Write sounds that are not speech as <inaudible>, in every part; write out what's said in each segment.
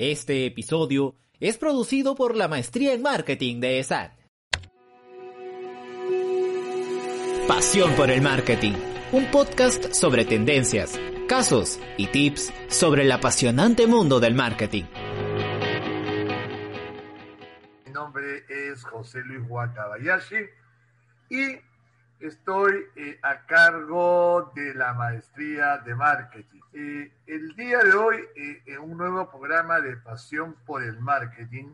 Este episodio es producido por la Maestría en Marketing de ESAT. Pasión por el Marketing, un podcast sobre tendencias, casos y tips sobre el apasionante mundo del marketing. Mi nombre es José Luis y estoy eh, a cargo de la maestría de marketing. Eh, el día de hoy, eh, en un nuevo programa de Pasión por el Marketing,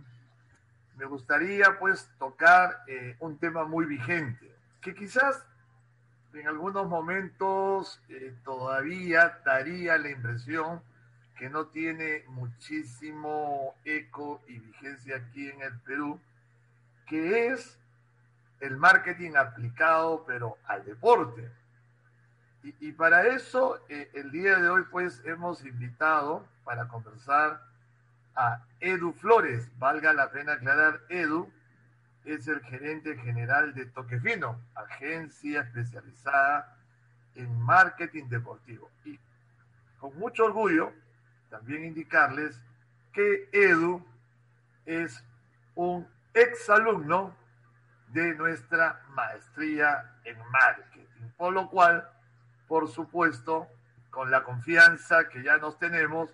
me gustaría pues tocar un tema muy vigente, que quizás en algunos momentos todavía daría la impresión que no tiene muchísimo eco y vigencia aquí en el Perú, que es el marketing aplicado, pero al deporte. Y, para eso, eh, el día de hoy, pues, hemos invitado para conversar a Edu Flores, valga la pena aclarar, Edu es el gerente general de Toquefino, agencia especializada en marketing deportivo. Y con mucho orgullo, también indicarles que Edu es un exalumno de nuestra maestría en marketing. Por lo cual, por supuesto, con la confianza que ya nos tenemos,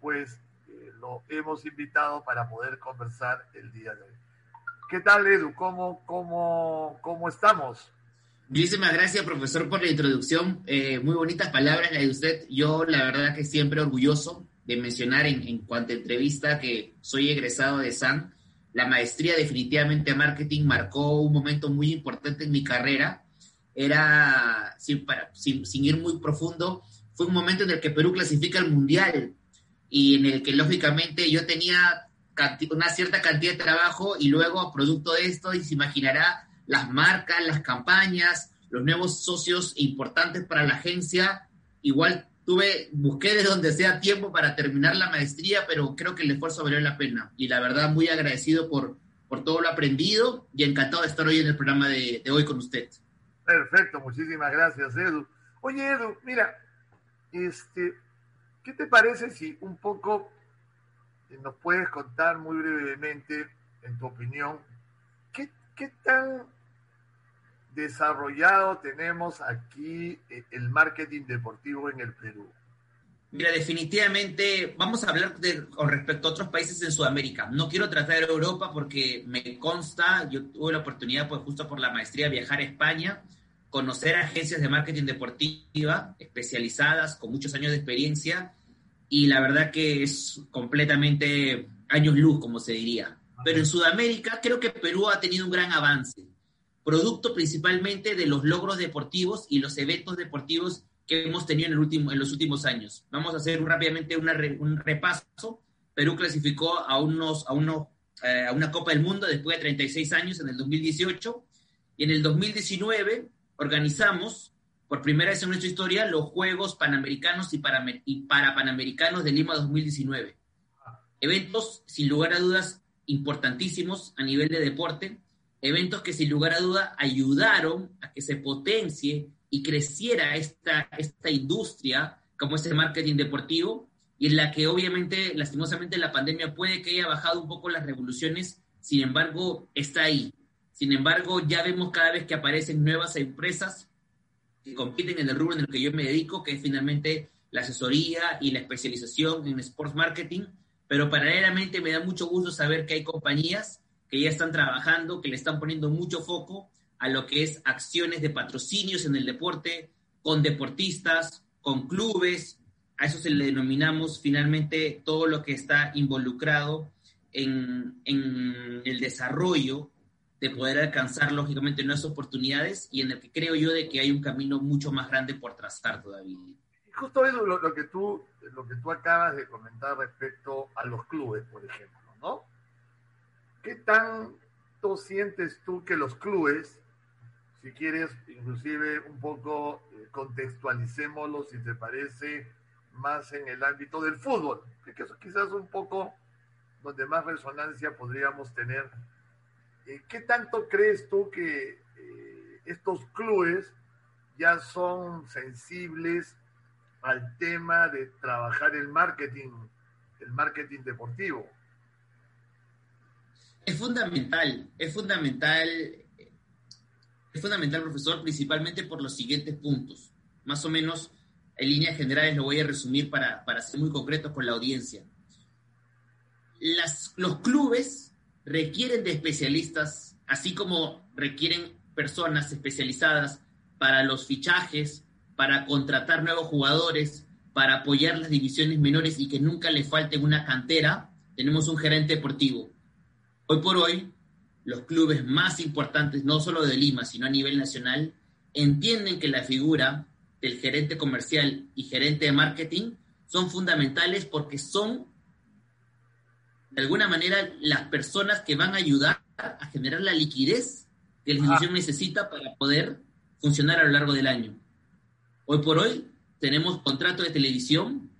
pues eh, lo hemos invitado para poder conversar el día de hoy. ¿Qué tal, Edu? ¿Cómo, cómo, cómo estamos? Muchísimas gracias, profesor, por la introducción. Eh, muy bonitas palabras la de usted. Yo, la verdad, que siempre orgulloso de mencionar en, en cuanto a entrevista que soy egresado de SAN la maestría definitivamente a marketing marcó un momento muy importante en mi carrera. Era, sin, ir muy profundo, fue un momento en el que Perú clasifica al Mundial y en el que lógicamente yo tenía una cierta cantidad de trabajo y luego, producto de esto, y se imaginará las marcas, las campañas, los nuevos socios importantes para la agencia, igual tuve, busqué de donde sea tiempo para terminar la maestría, pero creo que el esfuerzo valió la pena. Y la verdad, muy agradecido por, por todo lo aprendido y encantado de estar hoy en el programa de, hoy con usted. Perfecto, muchísimas gracias, Edu. Oye, Edu, mira, este, ¿qué te parece si un poco nos puedes contar muy brevemente, en tu opinión, qué, qué tan desarrollado tenemos aquí eh, el marketing deportivo en el Perú? Mira, definitivamente vamos a hablar de, con respecto a otros países en Sudamérica. No quiero tratar Europa porque me consta, yo tuve la oportunidad, pues justo por la maestría, viajar a España, conocer agencias de marketing deportiva especializadas con muchos años de experiencia y la verdad que es completamente años luz, como se diría. Pero en Sudamérica creo que Perú ha tenido un gran avance producto principalmente de los logros deportivos y los eventos deportivos que hemos tenido en, el último, en los últimos años. Vamos a hacer rápidamente un repaso. Perú clasificó a, unos, a, uno, eh, a una Copa del Mundo después de 36 años en el 2018 y en el 2019 organizamos por primera vez en nuestra historia los Juegos Panamericanos y para, y para Panamericanos de Lima 2019. Eventos, sin lugar a dudas, importantísimos a nivel de deporte, eventos que sin lugar a duda ayudaron a que se potencie y creciera esta, esta industria como es el marketing deportivo y en la que obviamente lastimosamente la pandemia puede que haya bajado un poco las revoluciones, sin embargo está ahí. Sin embargo, ya vemos cada vez que aparecen nuevas empresas que compiten en el rubro en el que yo me dedico, que es finalmente la asesoría y la especialización en sports marketing, pero paralelamente me da mucho gusto saber que hay compañías que ya están trabajando, que le están poniendo mucho foco a lo que es acciones de patrocinios en el deporte, con deportistas, con clubes, a eso se le denominamos finalmente todo lo que está involucrado en, en el desarrollo de poder alcanzar lógicamente nuevas oportunidades y en el que creo yo de que hay un camino mucho más grande por trazar todavía. Justo eso lo, lo que tú lo que tú acabas de comentar respecto a los clubes, por ejemplo, ¿no? ¿Qué tanto sientes tú que los clubes, si quieres, inclusive un poco eh, contextualicémoslo, si te parece, más en el ámbito del fútbol, que eso quizás un poco donde más resonancia podríamos tener. Eh, ¿Qué tanto crees tú que eh, estos clubes ya son sensibles al tema de trabajar el marketing el marketing deportivo. Es fundamental, es fundamental, es fundamental, profesor, principalmente por los siguientes puntos. Más o menos, en líneas generales lo voy a resumir para, para ser muy concretos con la audiencia. Los clubes requieren de especialistas, así como requieren personas especializadas para los fichajes, para contratar nuevos jugadores, para apoyar las divisiones menores y que nunca le falte una cantera, tenemos un gerente deportivo. Hoy por hoy, los clubes más importantes, no solo de Lima, sino a nivel nacional, entienden que la figura del gerente comercial y gerente de marketing son fundamentales porque son, de alguna manera, las personas que van a ayudar a generar la liquidez que la institución necesita para poder funcionar a lo largo del año. Hoy por hoy tenemos contratos de televisión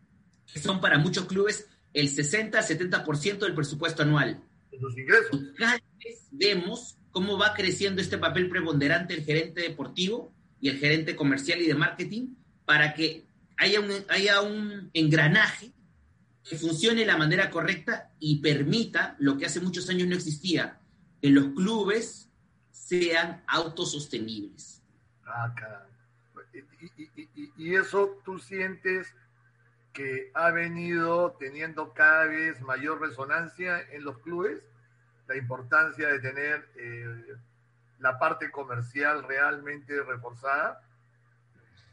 que son para muchos clubes el 60-70% del presupuesto anual. Los ingresos. Y cada vez vemos cómo va creciendo este papel preponderante el gerente deportivo y el gerente comercial y de marketing para que haya un, haya un engranaje que funcione de la manera correcta y permita lo que hace muchos años no existía, que los clubes sean autosostenibles. Ah, caramba. Y, y, y, eso tú sientes que ha venido teniendo cada vez mayor resonancia en los clubes, la importancia de tener eh, la parte comercial realmente reforzada.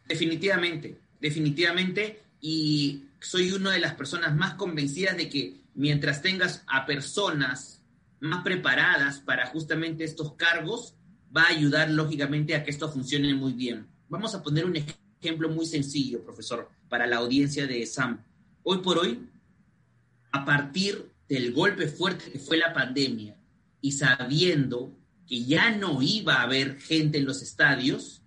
Definitivamente, definitivamente, y soy una de las personas más convencidas de que mientras tengas a personas más preparadas para justamente estos cargos, va a ayudar lógicamente a que esto funcione muy bien. Vamos a poner un ejemplo muy sencillo, profesor, para la audiencia de SAM. Hoy por hoy, a partir del golpe fuerte que fue la pandemia y sabiendo que ya no iba a haber gente en los estadios,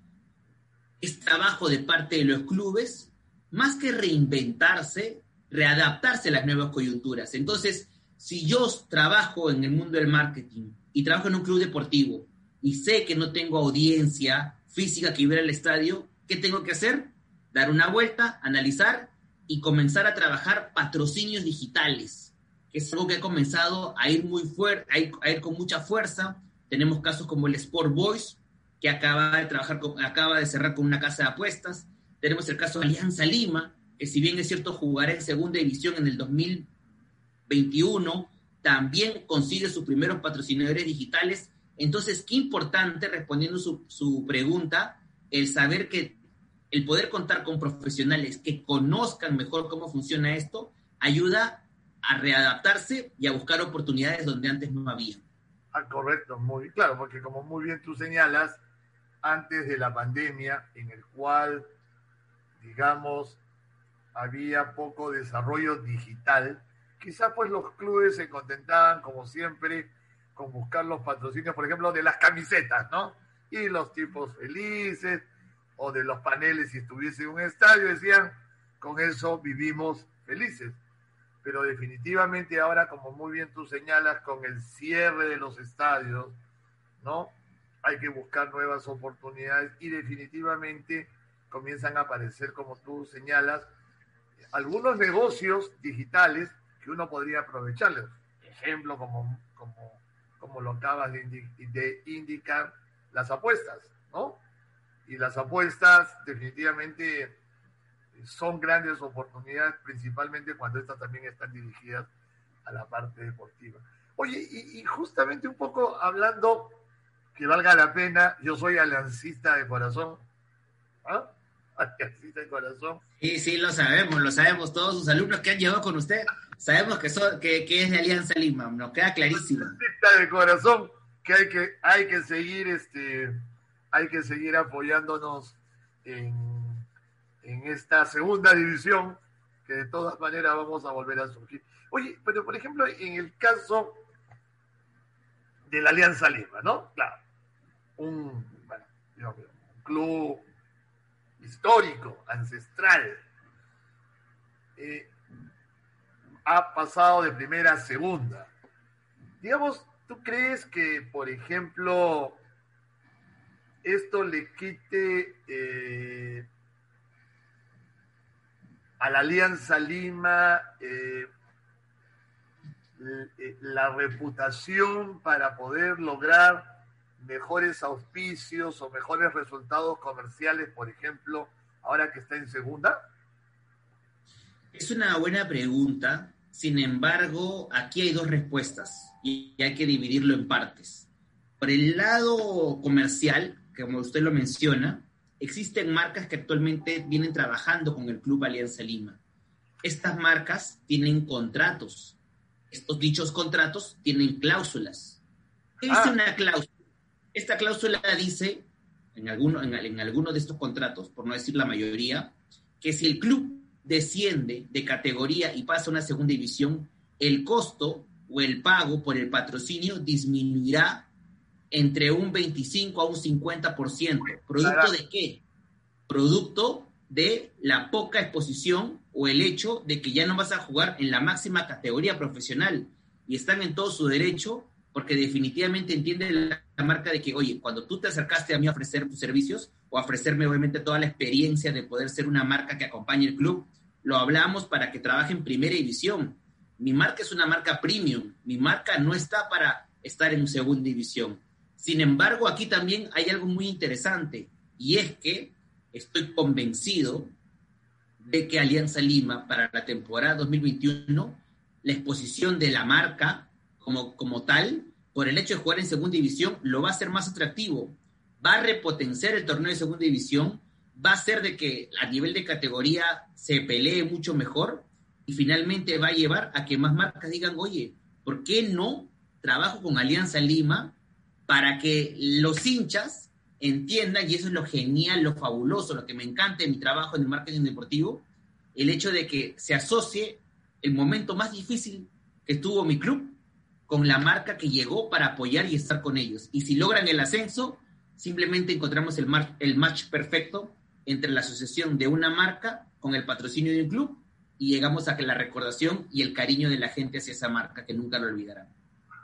es trabajo de parte de los clubes, más que reinventarse, readaptarse a las nuevas coyunturas. Entonces, si yo trabajo en el mundo del marketing y trabajo en un club deportivo y sé que no tengo audiencia física que ir al estadio, ¿qué tengo que hacer? Dar una vuelta, analizar y comenzar a trabajar patrocinios digitales, que es algo que ha comenzado a ir muy fuerte, a ir, con mucha fuerza. Tenemos casos como el Sport Boys, que acaba de trabajar acaba de cerrar con una casa de apuestas. Tenemos el caso de Alianza Lima, que si bien es cierto jugará en segunda división en el 2021, también consigue sus primeros patrocinadores digitales entonces, qué importante, respondiendo su, su pregunta, el saber que el poder contar con profesionales que conozcan mejor cómo funciona esto, ayuda a readaptarse y a buscar oportunidades donde antes no había. Ah, correcto, muy claro, porque como muy bien tú señalas, antes de la pandemia, en el cual, digamos, había poco desarrollo digital, quizás pues los clubes se contentaban, como siempre, con buscar los patrocinios, por ejemplo, de las camisetas, ¿no? Y los tipos felices, o de los paneles si estuviese en un estadio, decían, con eso vivimos felices. Pero definitivamente ahora, como muy bien tú señalas, con el cierre de los estadios, ¿no? Hay que buscar nuevas oportunidades y definitivamente comienzan a aparecer, como tú señalas, algunos negocios digitales que uno podría aprovecharles. Ejemplo, como, como como lo acabas de, indicar, las apuestas, ¿no? Y las apuestas definitivamente son grandes oportunidades, principalmente cuando estas también están dirigidas a la parte deportiva. Oye, y, justamente un poco hablando, que valga la pena, yo soy aliancista de corazón, ¿ah? <laughs> Aliancista de corazón. Sí, sí, lo sabemos, lo sabemos todos sus alumnos que han llevado con usted sabemos que, que, es de Alianza Lima, nos queda clarísimo. de corazón que hay que, hay que seguir este hay que seguir apoyándonos en, en esta segunda división, que de todas maneras vamos a volver a surgir. Oye, pero por ejemplo, en el caso de la Alianza Lima, ¿no? Claro, un, bueno, club histórico, ancestral. Eh, ha pasado de primera a segunda. Digamos, ¿tú crees que, por ejemplo, esto le quite eh, a la Alianza Lima eh, eh, la reputación para poder lograr mejores auspicios o mejores resultados comerciales, por ejemplo, ahora que está en segunda? Es una buena pregunta. Sin embargo, aquí hay dos respuestas y hay que dividirlo en partes. Por el lado comercial, como usted lo menciona, existen marcas que actualmente vienen trabajando con el Club Alianza Lima. Estas marcas tienen contratos. Estos dichos contratos tienen cláusulas. ¿Qué dice ah. una cláusula? Esta cláusula dice, en alguno, en, en alguno de estos contratos, por no decir la mayoría, que si el club desciende de categoría y pasa a una segunda división, el costo o el pago por el patrocinio disminuirá entre un 25 a un 50%. ¿Producto de qué? Producto de la poca exposición o el hecho de que ya no vas a jugar en la máxima categoría profesional y están en todo su derecho porque definitivamente entiende la, marca de que, oye, cuando tú te acercaste a mí a ofrecer tus servicios o a ofrecerme obviamente toda la experiencia de poder ser una marca que acompañe el club, lo hablamos para que trabaje en primera división. Mi marca es una marca premium, mi marca no está para estar en segunda división. Sin embargo, aquí también hay algo muy interesante y es que estoy convencido de que Alianza Lima para la temporada 2021, la exposición de la marca como, como tal, por el hecho de jugar en segunda división, lo va a hacer más atractivo. Va a repotenciar el torneo de segunda división, va a hacer de que a nivel de categoría se pelee mucho mejor y finalmente va a llevar a que más marcas digan, oye, ¿por qué no trabajo con Alianza Lima para que los hinchas entiendan, y eso es lo genial, lo fabuloso, lo que me encanta de mi trabajo en el marketing deportivo, el hecho de que se asocie el momento más difícil que tuvo mi club con la marca que llegó para apoyar y estar con ellos. Y si logran el ascenso, simplemente encontramos el, el match perfecto entre la asociación de una marca con el patrocinio de un club y llegamos a que la recordación y el cariño de la gente hacia esa marca, que nunca lo olvidarán.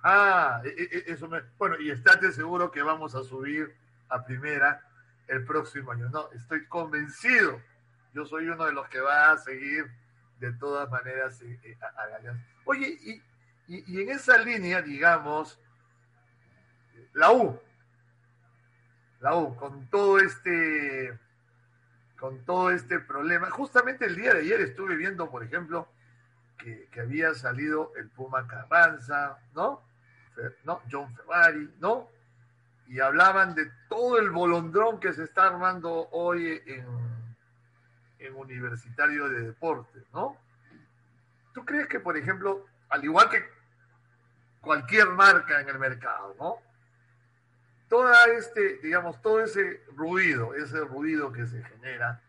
Ah, e, e, e, eso me... Bueno, y estate seguro que vamos a subir a primera el próximo año. No, estoy convencido. Yo soy uno de los que va a seguir de todas maneras eh, eh, a, Oye, y, y, en esa línea, digamos, la U, la U, con todo este, con todo este problema, justamente el día de ayer estuve viendo, por ejemplo, que, había salido el Puma Carranza, ¿no? ¿no? John Ferrari, ¿no? Y hablaban de todo el bolondrón que se está armando hoy en, en Universitario de Deportes, ¿no? ¿Tú crees que, por ejemplo, al igual que cualquier marca en el mercado, ¿no? Toda este, digamos, todo ese ruido, ese ruido que se genera,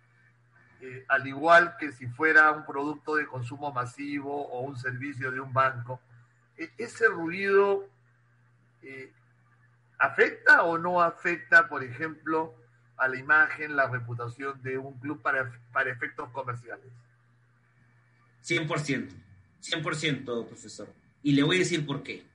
eh, al igual que si fuera un producto de consumo masivo o un servicio de un banco, e, ese ruido eh, ¿afecta o no afecta, por ejemplo, a la imagen, la reputación de un club para, para efectos comerciales? 100%, 100%, profesor. Y le voy a decir por qué.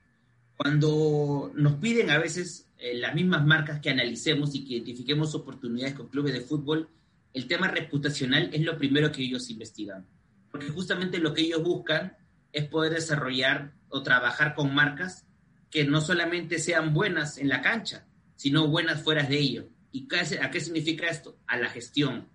Cuando nos piden a veces eh, las mismas marcas que analicemos y que identifiquemos oportunidades con clubes de fútbol, el tema reputacional es lo primero que ellos investigan. Porque justamente lo que ellos buscan es poder desarrollar o trabajar con marcas que no solamente sean buenas en la cancha, sino buenas fuera de ello. ¿Y a qué significa esto? A la gestión.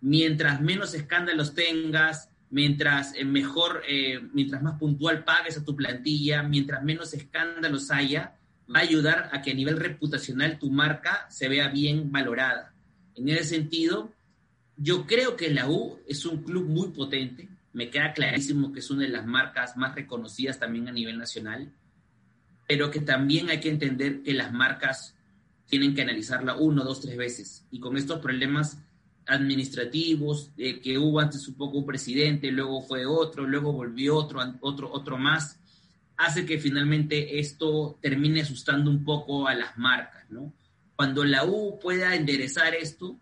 Mientras menos escándalos tengas, mientras eh, mejor, eh, mientras más puntual pagues a tu plantilla, mientras menos escándalos haya, va a ayudar a que a nivel reputacional tu marca se vea bien valorada. En ese sentido, yo creo que la U es un club muy potente. Me queda clarísimo que es una de las marcas más reconocidas también a nivel nacional pero que también hay que entender que las marcas tienen que analizarla uno, dos, tres veces. Y con estos problemas administrativos, que hubo antes un poco un presidente, luego fue otro, luego volvió otro, otro, otro más, hace que finalmente esto termine asustando un poco a las marcas, ¿no? Cuando la U pueda enderezar esto,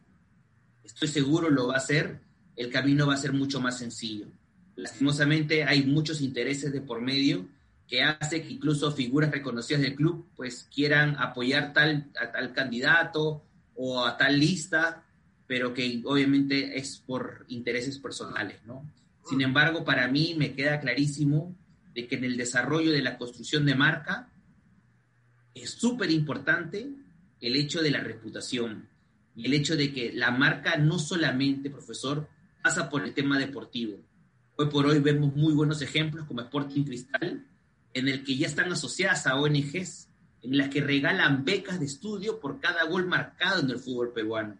estoy seguro lo va a hacer, el camino va a ser mucho más sencillo. Lastimosamente hay muchos intereses de por medio que hace que incluso figuras reconocidas del club pues quieran apoyar tal, a tal candidato o a tal lista, pero que obviamente es por intereses personales, ¿no? Sin embargo, para mí me queda clarísimo de que en el desarrollo de la construcción de marca es súper importante el hecho de la reputación y el hecho de que la marca no solamente, profesor, pasa por el tema deportivo. Hoy por hoy vemos muy buenos ejemplos como Sporting Cristal, en el que ya están asociadas a ONGs, en las que regalan becas de estudio por cada gol marcado en el fútbol peruano.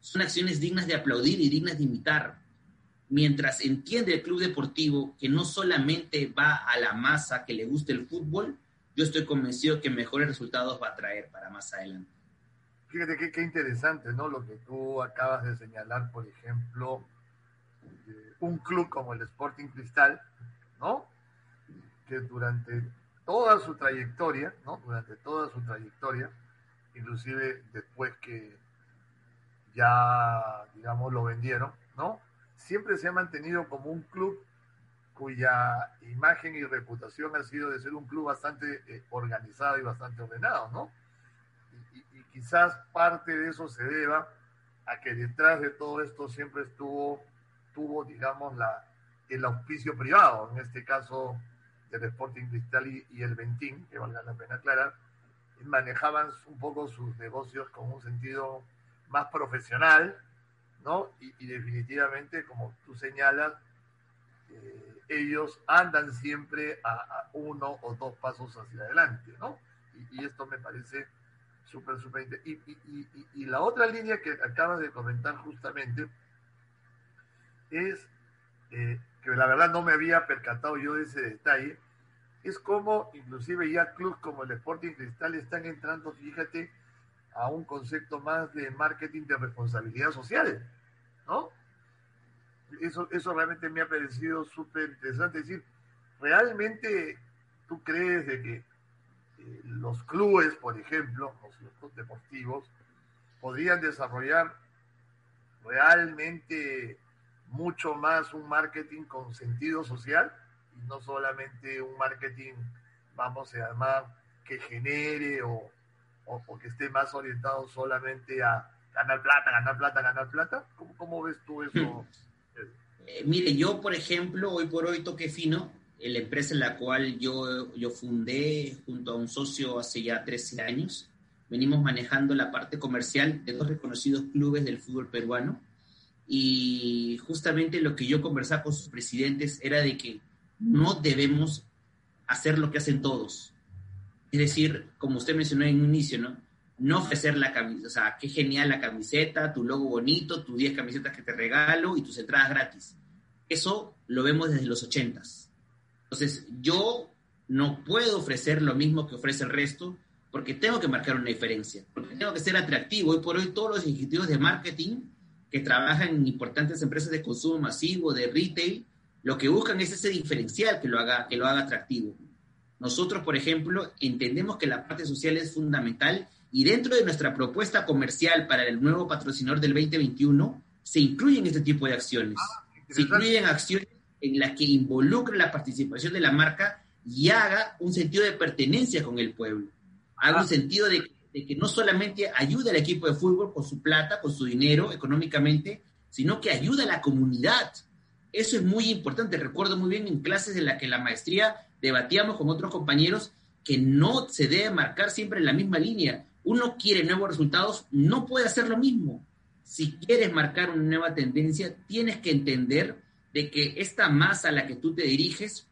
Son acciones dignas de aplaudir y dignas de imitar. Mientras entiende el club deportivo que no solamente va a la masa que le guste el fútbol, yo estoy convencido que mejores resultados va a traer para más adelante. Fíjate qué, qué interesante, ¿no? Lo que tú acabas de señalar, por ejemplo, un club como el Sporting Cristal, ¿no? Que durante toda su trayectoria, ¿no? Durante toda su trayectoria, inclusive después que ya, digamos, lo vendieron, ¿no? Siempre se ha mantenido como un club cuya imagen y reputación ha sido de ser un club bastante eh, organizado y bastante ordenado, ¿no? Y, quizás parte de eso se deba a que detrás de todo esto siempre estuvo, tuvo, digamos, el auspicio privado, en este caso del Sporting Cristal y, el Ventín, que valga la pena aclarar, manejaban un poco sus negocios con un sentido más profesional, ¿no? Y, definitivamente, como tú señalas, eh, ellos andan siempre a, uno o dos pasos hacia adelante, ¿no? Y, esto me parece súper, súper interesante. Y, la otra línea que acabas de comentar justamente es, eh, que la verdad no me había percatado yo de ese detalle, es como inclusive ya clubes como el Sporting Cristal están entrando, fíjate, a un concepto más de marketing de responsabilidad social, ¿no? eso, eso realmente me ha parecido súper interesante. Es decir, ¿realmente tú crees de que eh, los clubes, por ejemplo, los deportivos, podrían desarrollar realmente mucho más un marketing con sentido social y no solamente un marketing, vamos a llamar, que genere o, o, que esté más orientado solamente a ganar plata, ganar plata, ganar plata? ¿Cómo, cómo ves tú eso? Hmm. Eh, mire, yo, por ejemplo, hoy por hoy Toque Fino, la empresa en la cual yo, yo fundé junto a un socio hace ya 13 años, venimos manejando la parte comercial de dos reconocidos clubes del fútbol peruano. Y justamente lo que yo conversaba con sus presidentes era de que no debemos hacer lo que hacen todos. Es decir, como usted mencionó en un inicio, ¿no? No ofrecer la camiseta, o sea, qué genial la camiseta, tu logo bonito, tus 10 camisetas que te regalo y tus entradas gratis. Eso lo vemos desde los 80 Entonces, yo no puedo ofrecer lo mismo que ofrece el resto porque tengo que marcar una diferencia, porque tengo que ser atractivo. Hoy por hoy todos los ejecutivos de marketing que trabajan en importantes empresas de consumo masivo, de retail, lo que buscan es ese diferencial que lo haga, que lo haga atractivo. Nosotros, por ejemplo, entendemos que la parte social es fundamental y dentro de nuestra propuesta comercial para el nuevo patrocinador del 2021 se incluyen este tipo de acciones. Ah, se incluyen acciones en las que involucre la participación de la marca y haga un sentido de pertenencia con el pueblo. Haga un ah. sentido de, que no solamente ayuda al equipo de fútbol con su plata, con su dinero, económicamente, sino que ayuda a la comunidad. Eso es muy importante. Recuerdo muy bien en clases en las que la maestría debatíamos con otros compañeros que no se debe marcar siempre en la misma línea. Uno quiere nuevos resultados, no puede hacer lo mismo si quieres marcar una nueva tendencia, tienes que entender de que esta masa a la que tú te diriges,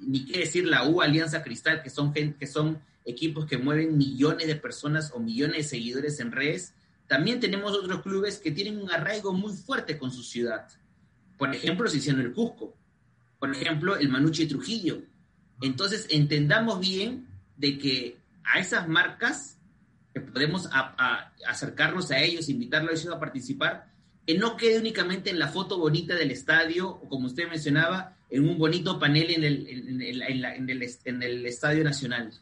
ni qué decir la U Alianza Cristal, que son, gente, que son equipos que mueven millones de personas o millones de seguidores en redes, también tenemos otros clubes que tienen un arraigo muy fuerte con su ciudad. Por ejemplo, se hicieron el Cusco. Por ejemplo, el Manuche Trujillo. Entonces, entendamos bien de que a esas marcas que podemos acercarnos a ellos, invitarlos a participar, que no quede únicamente en la foto bonita del estadio, o como usted mencionaba, en un bonito panel en el, en el, en el Estadio Nacional.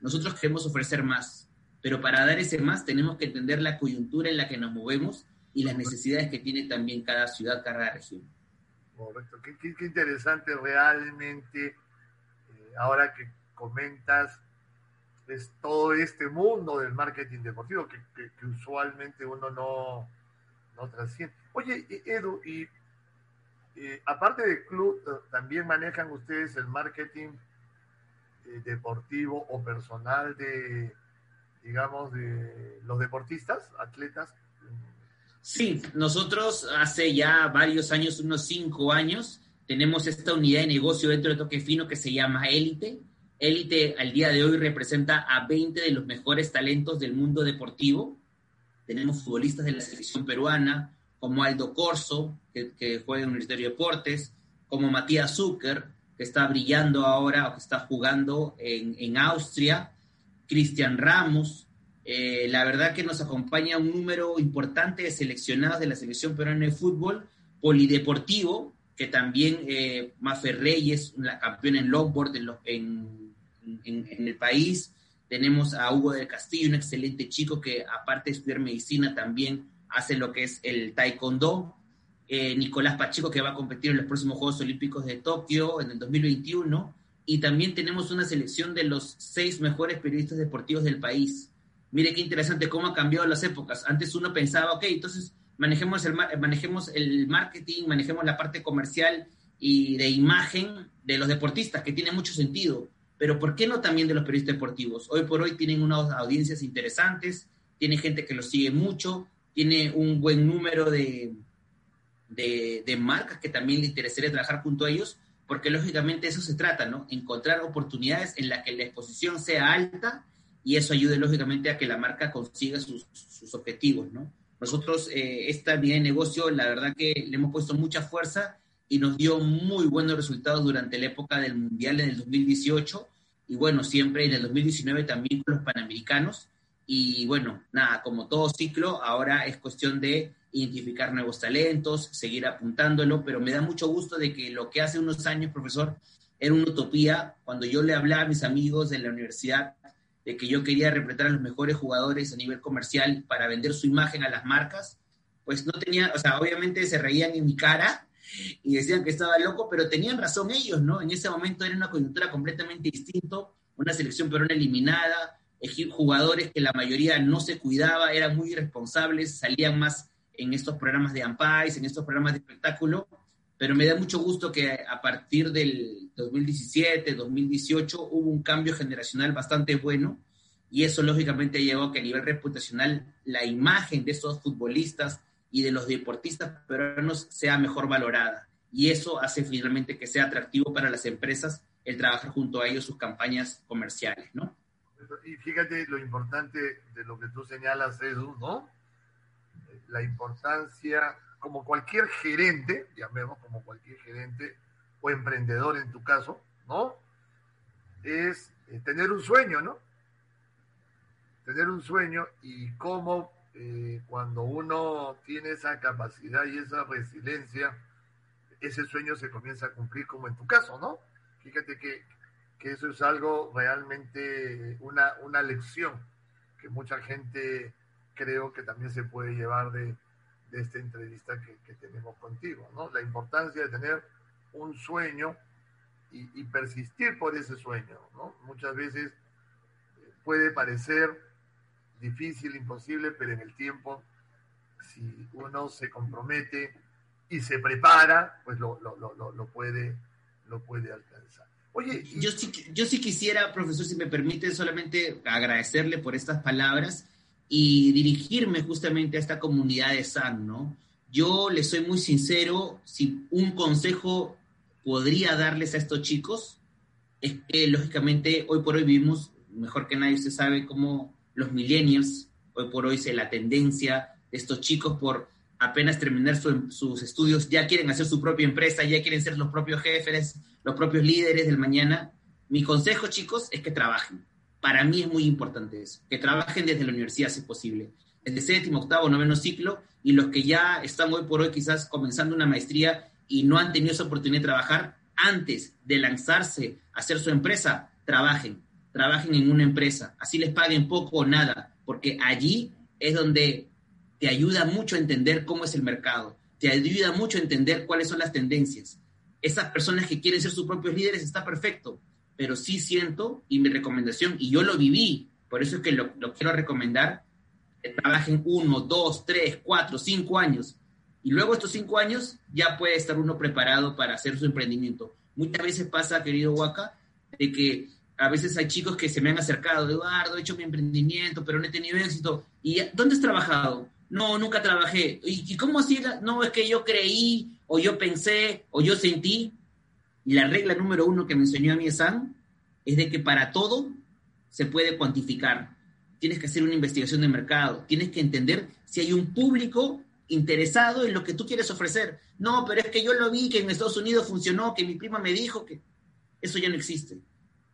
Nosotros queremos ofrecer más, pero para dar ese más tenemos que entender la coyuntura en la que nos movemos y las necesidades que tiene también cada ciudad, cada región. Correcto, qué, qué, interesante realmente, ahora que comentas es todo este mundo del marketing deportivo que, usualmente uno no, no trasciende. Oye, Edu, y Eh, aparte del club, también manejan ustedes el marketing deportivo o personal de, digamos, de los deportistas, atletas. Sí, nosotros hace ya varios años, unos cinco años, tenemos esta unidad de negocio dentro de Toque Fino que se llama Élite. Élite al día de hoy representa a 20 de los mejores talentos del mundo deportivo. Tenemos futbolistas de la selección peruana, como Aldo Corso, que, que juega en Universitario de Deportes, como Matías Zucker, que está brillando ahora o que está jugando en, en Austria, Cristian Ramos. Eh, la verdad que nos acompaña un número importante de seleccionados de la selección peruana de fútbol, polideportivo, que también eh, Mafe Reyes, la campeona en longboard en, en, en, el país. Tenemos a Hugo del Castillo, un excelente chico que aparte de estudiar medicina también hace lo que es el taekwondo. Eh, Nicolás Pacheco, que va a competir en los próximos Juegos Olímpicos de Tokio en el 2021. Y también tenemos una selección de los seis mejores periodistas deportivos del país. Mire qué interesante cómo han cambiado las épocas. Antes uno pensaba, ok, entonces manejemos el, manejemos el marketing, manejemos la parte comercial y de imagen de los deportistas, que tiene mucho sentido. Pero ¿por qué no también de los periodistas deportivos? Hoy por hoy tienen unas audiencias interesantes, tiene gente que los sigue mucho, tiene un buen número de, de, marcas que también le interesaría trabajar junto a ellos, porque lógicamente eso se trata, ¿no? Encontrar oportunidades en las que la exposición sea alta y eso ayude lógicamente a que la marca consiga sus, sus objetivos, ¿no? Nosotros, eh, esta vida de negocio, la verdad que le hemos puesto mucha fuerza y nos dio muy buenos resultados durante la época del Mundial en el 2018 y bueno, siempre en el 2019 también con los Panamericanos. Y bueno, nada, como todo ciclo, ahora es cuestión de identificar nuevos talentos, seguir apuntándolo, pero me da mucho gusto de que lo que hace unos años, profesor, era una utopía. Cuando yo le hablaba a mis amigos de la universidad de que yo quería representar a los mejores jugadores a nivel comercial para vender su imagen a las marcas, pues no tenía, o sea, obviamente se reían en mi cara y decían que estaba loco, pero tenían razón ellos, ¿no? En ese momento era una coyuntura completamente distinta, una selección peruana eliminada, jugadores que la mayoría no se cuidaba, eran muy irresponsables, salían más en estos programas de Ampais, en estos programas de espectáculo, pero me da mucho gusto que a partir del 2017, 2018 hubo un cambio generacional bastante bueno y eso lógicamente llevó a que a nivel reputacional la imagen de estos futbolistas y de los deportistas peruanos sea mejor valorada y eso hace finalmente que sea atractivo para las empresas el trabajar junto a ellos sus campañas comerciales, ¿no? Y fíjate lo importante de lo que tú señalas, Edu, ¿no? la importancia, como cualquier gerente, llamemos como cualquier gerente o emprendedor en tu caso, ¿no? Es eh, tener un sueño, ¿no? Tener un sueño y cómo eh, cuando uno tiene esa capacidad y esa resiliencia, ese sueño se comienza a cumplir como en tu caso, ¿no? Fíjate que, que eso es algo realmente una, una lección que mucha gente creo que también se puede llevar de, de esta entrevista que, que, tenemos contigo, ¿no? La importancia de tener un sueño y, y persistir por ese sueño, ¿no? Muchas veces eh, puede parecer difícil, imposible, pero en el tiempo, si uno se compromete y se prepara, pues lo, lo, lo, lo puede, lo puede alcanzar. Oye, yo sí, yo sí quisiera, profesor, si me permite, solamente agradecerle por estas palabras y dirigirme justamente a esta comunidad de SAN, ¿no? Yo les soy muy sincero, si un consejo podría darles a estos chicos, es que lógicamente hoy por hoy vivimos, mejor que nadie se sabe cómo los millennials, hoy por hoy se la tendencia de estos chicos por apenas terminar su, sus estudios, ya quieren hacer su propia empresa, ya quieren ser los propios jefes, los propios líderes del mañana. Mi consejo, chicos, es que trabajen para mí es muy importante que trabajen desde la universidad si es posible, desde séptimo, octavo, noveno ciclo, y los que ya están hoy por hoy quizás comenzando una maestría y no han tenido esa oportunidad de trabajar, antes de lanzarse a hacer su empresa, trabajen, trabajen en una empresa, así les paguen poco o nada, porque allí es donde te ayuda mucho a entender cómo es el mercado, te ayuda mucho a entender cuáles son las tendencias. Esas personas que quieren ser sus propios líderes está perfecto, pero sí siento, y mi recomendación, y yo lo viví, por eso es que lo, quiero recomendar, que trabajen uno, dos, tres, cuatro, cinco años, Y luego estos cinco años ya puede estar uno preparado para hacer su emprendimiento. Muchas veces pasa, querido Waka, de que a veces hay chicos que se me han acercado, Eduardo, he hecho mi emprendimiento, pero no he tenido éxito. ¿Y dónde has trabajado? No, nunca trabajé. ¿Y, cómo así? No, es que yo creí, o yo pensé, o yo sentí. Y la regla número uno que me enseñó a mí San es de que para todo se puede cuantificar. Tienes que hacer una investigación de mercado, tienes que entender si hay un público interesado en lo que tú quieres ofrecer. No, pero es que yo lo vi que en Estados Unidos funcionó, que mi prima me dijo que eso ya no existe.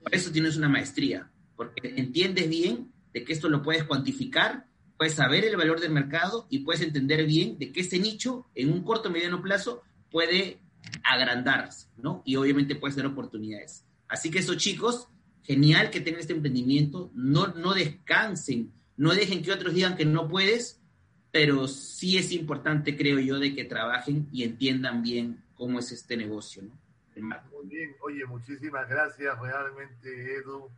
Por eso tienes una maestría, porque entiendes bien de que esto lo puedes cuantificar, puedes saber el valor del mercado y puedes entender bien de que este nicho en un corto mediano plazo puede agrandarse, ¿no? Y obviamente puede ser oportunidades. Así que esos chicos, genial que tengan este emprendimiento, no, no descansen, no dejen que otros digan que no puedes, pero sí es importante, creo yo, de que trabajen y entiendan bien cómo es este negocio, ¿no? Muy bien, oye, muchísimas gracias realmente, Edu,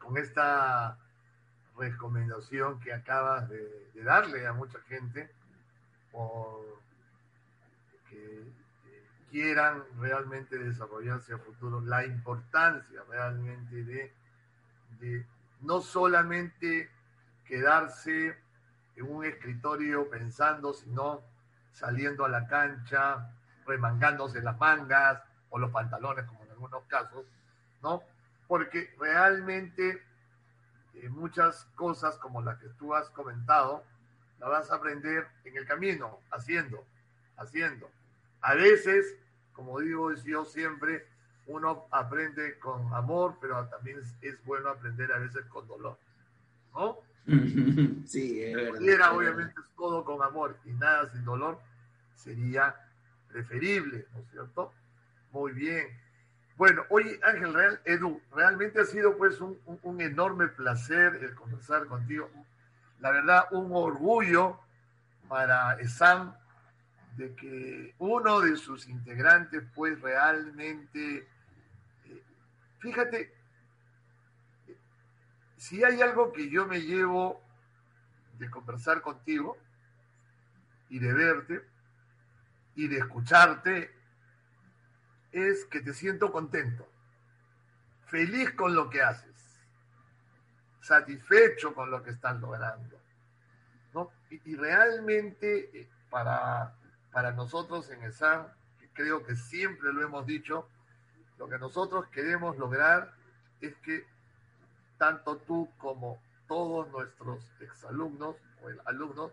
con, esta recomendación que acabas de, darle a mucha gente por que quieran realmente desarrollarse a futuro, la importancia realmente de, de no solamente quedarse en un escritorio pensando, sino saliendo a la cancha, remangándose las mangas o los pantalones, como en algunos casos, ¿no? Porque realmente eh, muchas cosas como las que tú has comentado, las vas a aprender en el camino, haciendo, haciendo. A veces, como digo yo siempre, uno aprende con amor, pero también es, bueno aprender a veces con dolor, ¿no? <laughs> Sí, es verdad. obviamente, es todo con amor y nada sin dolor, sería preferible, ¿no es cierto? Muy bien. Bueno, oye Ángel, Real, Edu, realmente ha sido pues un, enorme placer el conversar contigo. La verdad, un orgullo para ESAM de que uno de sus integrantes pues realmente, eh, fíjate, si hay algo que yo me llevo de conversar contigo y de verte, y de escucharte es que te siento contento, feliz con lo que haces, satisfecho con lo que estás logrando. ¿no? Y, realmente eh, para, para nosotros en ESAN, que creo que siempre lo hemos dicho, lo que nosotros queremos lograr es que tanto tú como todos nuestros exalumnos o alumnos,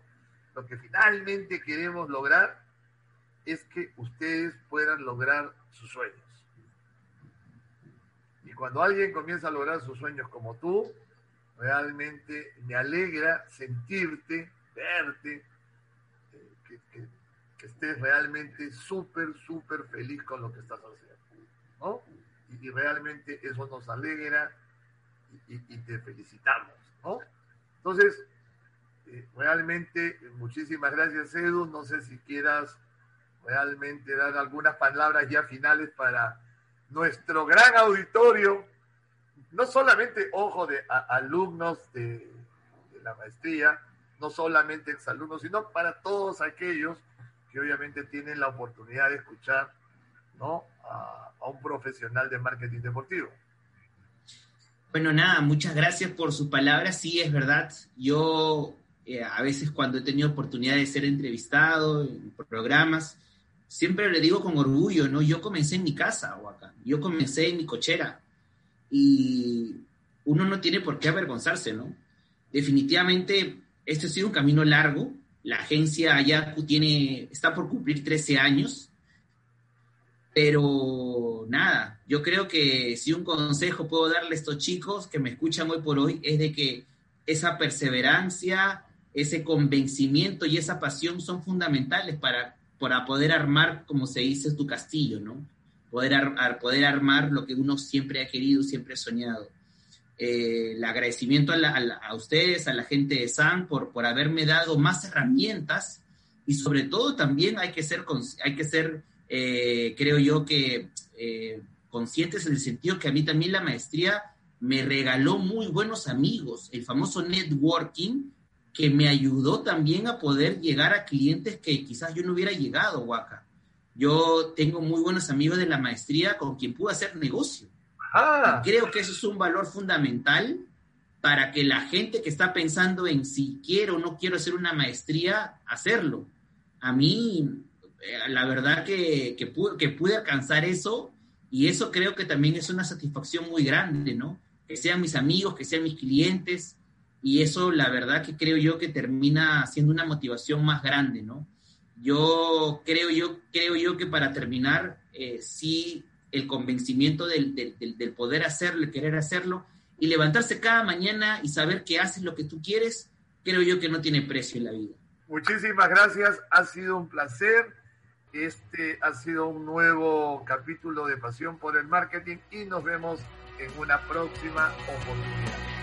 lo que finalmente queremos lograr es que ustedes puedan lograr sus sueños. Y cuando alguien comienza a lograr sus sueños como tú, realmente me alegra sentirte, verte, estés realmente súper, súper feliz con lo que estás haciendo. ¿no? Y, realmente eso nos alegra y, te felicitamos. ¿no? Entonces, eh, realmente muchísimas gracias Edu. No sé si quieras realmente dar algunas palabras ya finales para nuestro gran auditorio, no solamente, ojo, de alumnos de, la maestría, no solamente exalumnos, sino para todos aquellos obviamente tienen la oportunidad de escuchar ¿no? a, un profesional de marketing deportivo. Bueno, nada, muchas gracias por sus palabras. Sí, es verdad. Yo eh, a veces cuando he tenido oportunidad de ser entrevistado en programas, siempre le digo con orgullo, ¿no? Yo comencé en mi casa, Huaca. Yo comencé en mi cochera. Y uno no tiene por qué avergonzarse, ¿no? Definitivamente, este ha sido un camino largo. La agencia ya tiene, está por cumplir 13 años. Pero nada, yo creo que si un consejo puedo darle a estos chicos que me escuchan hoy por hoy es de que esa perseverancia, ese convencimiento y esa pasión son fundamentales para para poder armar, como se dice, tu castillo, ¿no? Poder, poder armar lo que uno siempre ha querido, siempre ha soñado. Eh, el agradecimiento a, ustedes, a la gente de SAN, por, por haberme dado más herramientas y sobre todo también hay que ser, hay que ser eh, creo yo que eh, conscientes en el sentido que a mí también la maestría me regaló muy buenos amigos, el famoso networking que me ayudó también a poder llegar a clientes que quizás yo no hubiera llegado, Waka. Yo tengo muy buenos amigos de la maestría con quien pude hacer negocio. Ah. Creo que eso es un valor fundamental para que la gente que está pensando en si quiero o no quiero hacer una maestría, hacerlo. A mí, eh, la verdad que, que, pude, que pude alcanzar eso y eso creo que también es una satisfacción muy grande, ¿no? Que sean mis amigos, que sean mis clientes y eso la verdad que creo yo que termina siendo una motivación más grande, ¿no? Yo creo yo, creo yo que para terminar, eh, sí, el convencimiento del, del, poder hacerlo, el querer hacerlo, y levantarse cada mañana y saber que haces lo que tú quieres, creo yo que no tiene precio en la vida. Muchísimas gracias, ha sido un placer. Este ha sido un nuevo capítulo de Pasión por el Marketing y nos vemos en una próxima oportunidad.